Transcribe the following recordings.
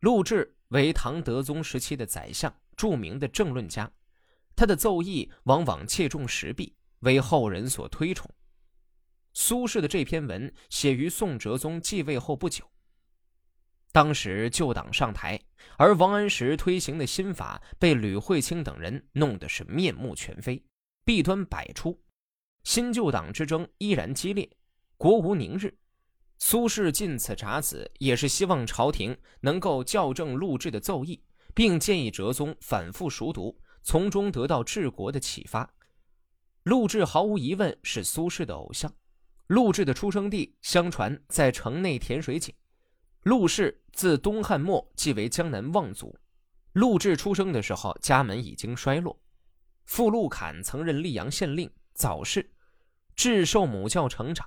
陆贽为唐德宗时期的宰相，著名的政论家，他的奏议往往切中时弊，为后人所推崇。苏轼的这篇文写于宋哲宗继位后不久。当时旧党上台，而王安石推行的新法被吕惠卿等人弄得是面目全非，弊端百出，新旧党之争依然激烈，国无宁日。苏轼进此札子，也是希望朝廷能够校正陆贽的奏议，并建议哲宗反复熟读，从中得到治国的启发。陆贽毫无疑问是苏轼的偶像。陆贽的出生地相传在城内甜水井。陆氏自东汉末即为江南望族。陆贽出生的时候，家门已经衰落。父陆侃曾任溧阳县令，早逝，贽受母教成长。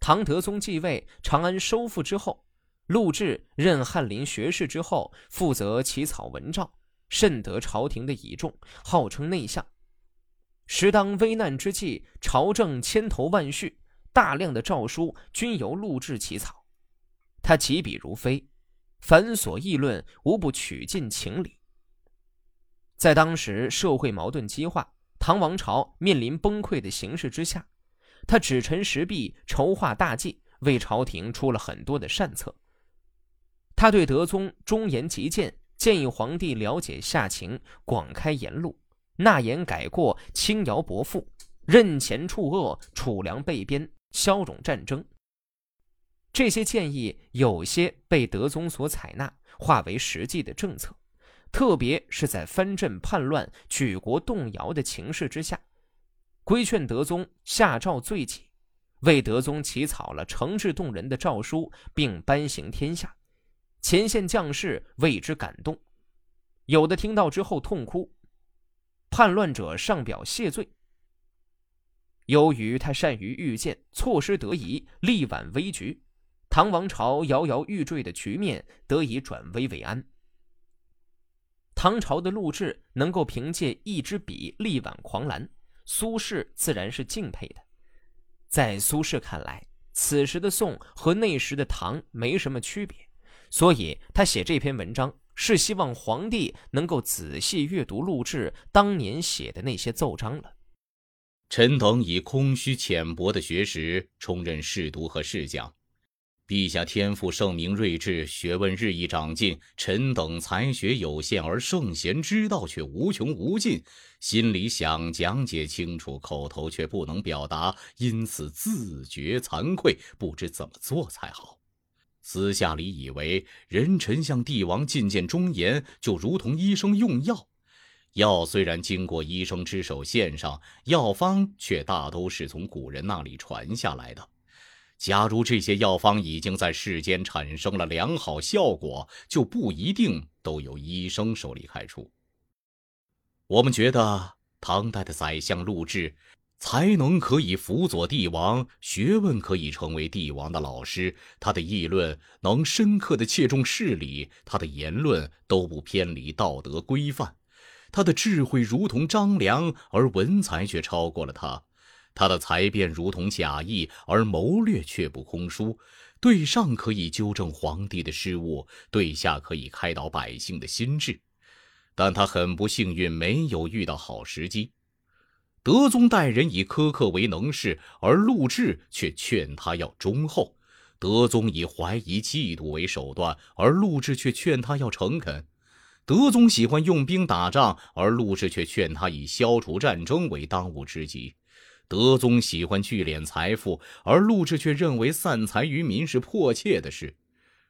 唐德宗继位，长安收复之后，陆贽任翰林学士之后，负责起草文诏，甚得朝廷的倚重，号称内相。时当危难之际，朝政千头万绪，大量的诏书均由陆贽起草。他起笔如飞，繁琐议论无不曲尽情理。在当时社会矛盾激化、唐王朝面临崩溃的形势之下，他指陈时弊，筹划大计，为朝廷出了很多的善策。他对德宗忠言极谏，建议皇帝了解下情，广开言路，纳言改过，轻徭薄赋，任前处恶，储粮备边，消融战争。这些建议有些被德宗所采纳，化为实际的政策。特别是在藩镇叛乱、举国动摇的情势之下，规劝德宗下诏罪己，为德宗起草了诚挚动人的诏书，并颁行天下。前线将士为之感动，有的听到之后痛哭。叛乱者上表谢罪。由于他善于预见，措施得宜，力挽危局。唐王朝摇摇欲坠的局面得以转危为安。唐朝的陆贽能够凭借一支笔力挽狂澜，苏轼自然是敬佩的。在苏轼看来，此时的宋和那时的唐没什么区别，所以他写这篇文章是希望皇帝能够仔细阅读录制当年写的那些奏章了。臣等以空虚浅薄的学识充任侍读和侍讲。陛下天赋圣明睿智，学问日益长进，臣等才学有限，而圣贤之道却无穷无尽。心里想讲解清楚，口头却不能表达，因此自觉惭愧，不知怎么做才好。私下里以为人臣向帝王进谏忠言，就如同医生用药，药虽然经过医生之手献上，药方却大都是从古人那里传下来的。假如这些药方已经在世间产生了良好效果，就不一定都由医生手里开出。我们觉得唐代的宰相陆贽，才能可以辅佐帝王，学问可以成为帝王的老师。他的议论能深刻的切中事理，他的言论都不偏离道德规范。他的智慧如同张良，而文才却超过了他。他的才辩如同假意，而谋略却不空疏。对上可以纠正皇帝的失误，对下可以开导百姓的心智。但他很不幸运，没有遇到好时机。德宗待人以苛刻为能事，而陆贽却劝他要忠厚；德宗以怀疑嫉妒为手段，而陆贽却劝他要诚恳；德宗喜欢用兵打仗，而陆贽却劝他以消除战争为当务之急。德宗喜欢聚敛财富，而陆贽却认为散财于民是迫切的事。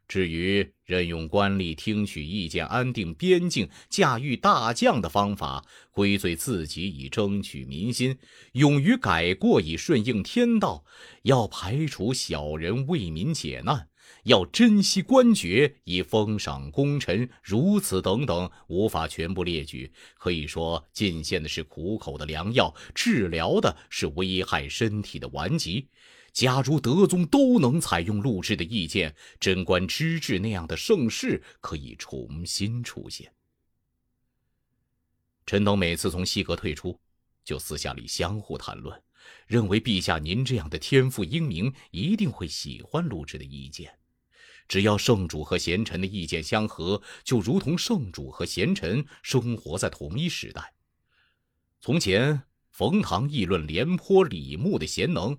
至于任用官吏、听取意见、安定边境、驾驭大将的方法，归罪自己以争取民心，勇于改过以顺应天道，要排除小人为民解难。要珍惜官爵，以封赏功臣，如此等等，无法全部列举。可以说，进献的是苦口的良药，治疗的是危害身体的顽疾。假如德宗都能采用陆贽的意见，贞观之治那样的盛世可以重新出现。臣等每次从西阁退出，就私下里相互谈论，认为陛下您这样的天赋英明，一定会喜欢陆贽的意见。只要圣主和贤臣的意见相合，就如同圣主和贤臣生活在同一时代。从前，冯唐议论廉颇、李牧的贤能，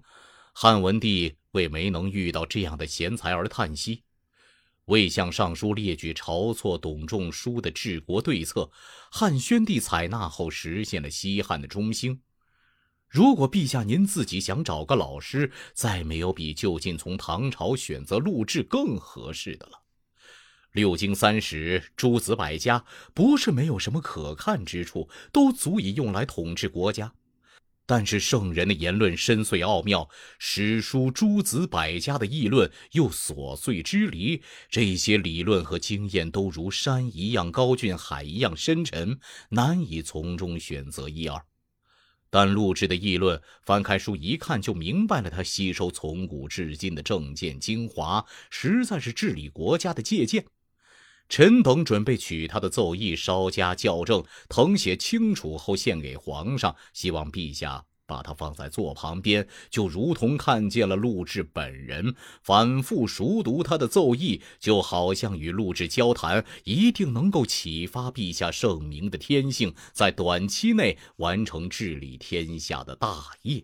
汉文帝为没能遇到这样的贤才而叹息。魏相上书列举晁错、董仲舒的治国对策，汉宣帝采纳后，实现了西汉的中兴。如果陛下您自己想找个老师，再没有比就近从唐朝选择录制更合适的了。六经三史、诸子百家，不是没有什么可看之处，都足以用来统治国家。但是圣人的言论深邃奥妙，史书诸子百家的议论又琐碎之离，这些理论和经验都如山一样高峻，海一样深沉，难以从中选择一二。但陆志的议论，翻开书一看就明白了。他吸收从古至今的政见精华，实在是治理国家的借鉴。臣等准备取他的奏议，稍加校正，誊写清楚后献给皇上，希望陛下。把它放在座旁边，就如同看见了陆贽本人。反复熟读他的奏议，就好像与陆贽交谈，一定能够启发陛下圣明的天性，在短期内完成治理天下的大业。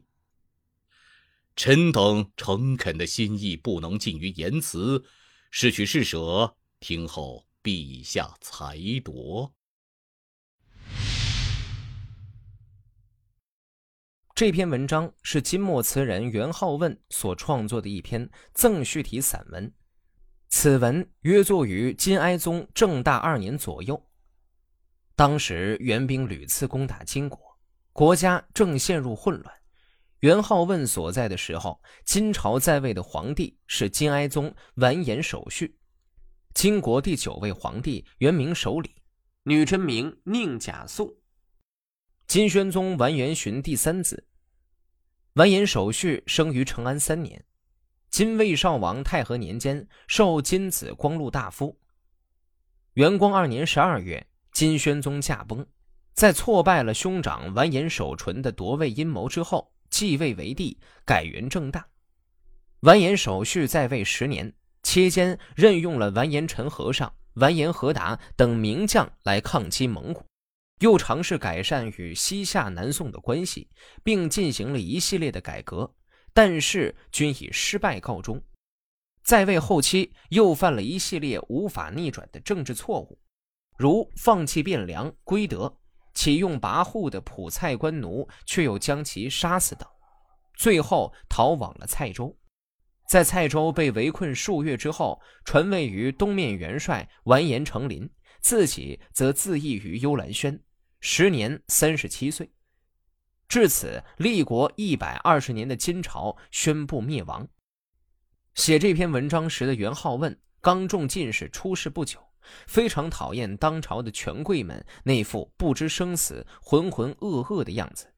臣等诚恳的心意不能尽于言辞，是取是舍，听候陛下裁夺。这篇文章是金末词人元好问所创作的一篇赠序体散文。此文约作于金哀宗正大二年左右。当时元兵屡次攻打金国，国家正陷入混乱。元好问所在的时候，金朝在位的皇帝是金哀宗完颜守绪。金国第九位皇帝原名守礼，女真名宁贾素。金宣宗完颜询第三子，完颜守绪生于成安三年，金魏少王太和年间授金子光禄大夫。元光二年十二月，金宣宗驾崩，在挫败了兄长完颜守纯的夺位阴谋之后，继位为帝，改元正大。完颜守绪在位十年，期间任用了完颜陈和尚、完颜和达等名将来抗击蒙古。又尝试改善与西夏、南宋的关系，并进行了一系列的改革，但是均以失败告终。在位后期，又犯了一系列无法逆转的政治错误，如放弃汴梁、归德，启用跋扈的普蔡官奴，却又将其杀死等，最后逃往了蔡州。在蔡州被围困数月之后，传位于东面元帅完颜成林，自己则自缢于幽兰轩。时年三十七岁，至此立国一百二十年的金朝宣布灭亡。写这篇文章时的元好问刚中进士，出世不久，非常讨厌当朝的权贵们那副不知生死、浑浑噩噩的样子。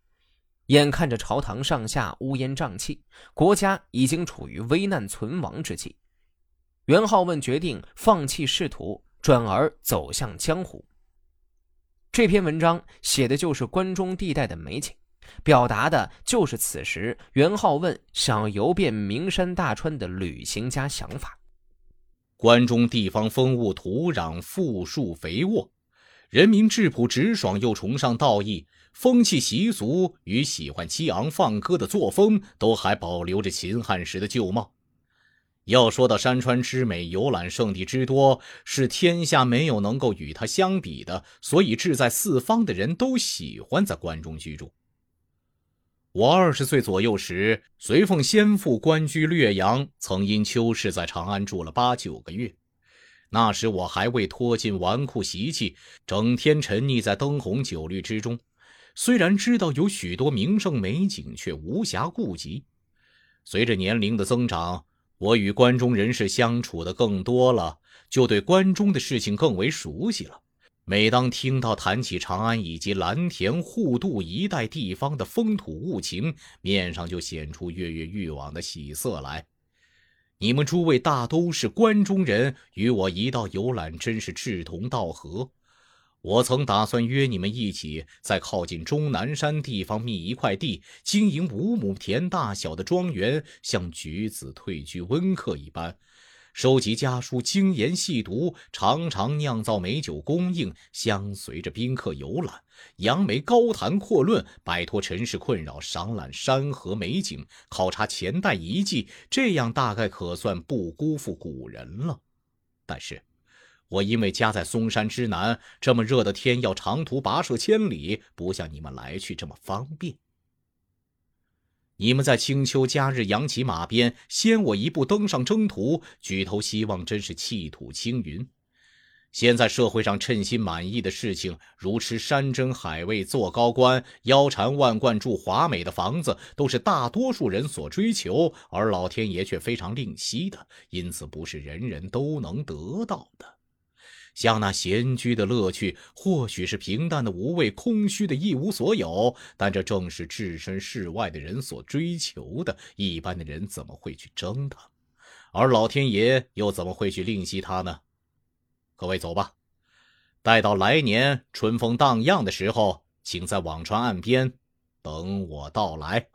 眼看着朝堂上下乌烟瘴气，国家已经处于危难存亡之际，元好问决定放弃仕途，转而走向江湖。这篇文章写的就是关中地带的美景，表达的就是此时元好问想游遍名山大川的旅行家想法。关中地方风物土壤富庶肥沃，人民质朴直爽又崇尚道义，风气习俗与喜欢激昂放歌的作风都还保留着秦汉时的旧貌。要说到山川之美、游览胜地之多，是天下没有能够与它相比的，所以志在四方的人都喜欢在关中居住。我二十岁左右时，随奉先父官居略阳，曾因秋事在长安住了八九个月。那时我还未脱尽纨绔习气，整天沉溺在灯红酒绿之中。虽然知道有许多名胜美景，却无暇顾及。随着年龄的增长，我与关中人士相处的更多了，就对关中的事情更为熟悉了。每当听到谈起长安以及蓝田护渡一带地方的风土物情，面上就显出跃跃欲望的喜色来。你们诸位大都是关中人，与我一道游览，真是志同道合。我曾打算约你们一起，在靠近终南山地方觅一块地，经营五亩田大小的庄园，像举子退居温客一般，收集家书，精研细读，常常酿造美酒供应，相随着宾客游览，扬眉高谈阔论，摆脱尘世困扰，赏览山河美景，考察前代遗迹，这样大概可算不辜负古人了。但是，我因为家在嵩山之南，这么热的天要长途跋涉千里，不像你们来去这么方便。你们在清秋佳日扬起马鞭，先我一步登上征途，举头希望真是气吐青云。现在社会上称心满意的事情，如吃山珍海味、做高官、腰缠万贯、住华美的房子，都是大多数人所追求，而老天爷却非常吝惜的，因此不是人人都能得到的。像那闲居的乐趣，或许是平淡的无味、空虚的一无所有，但这正是置身事外的人所追求的。一般的人怎么会去争它？而老天爷又怎么会去吝惜它呢？各位走吧，待到来年春风荡漾的时候，请在辋川岸边等我到来。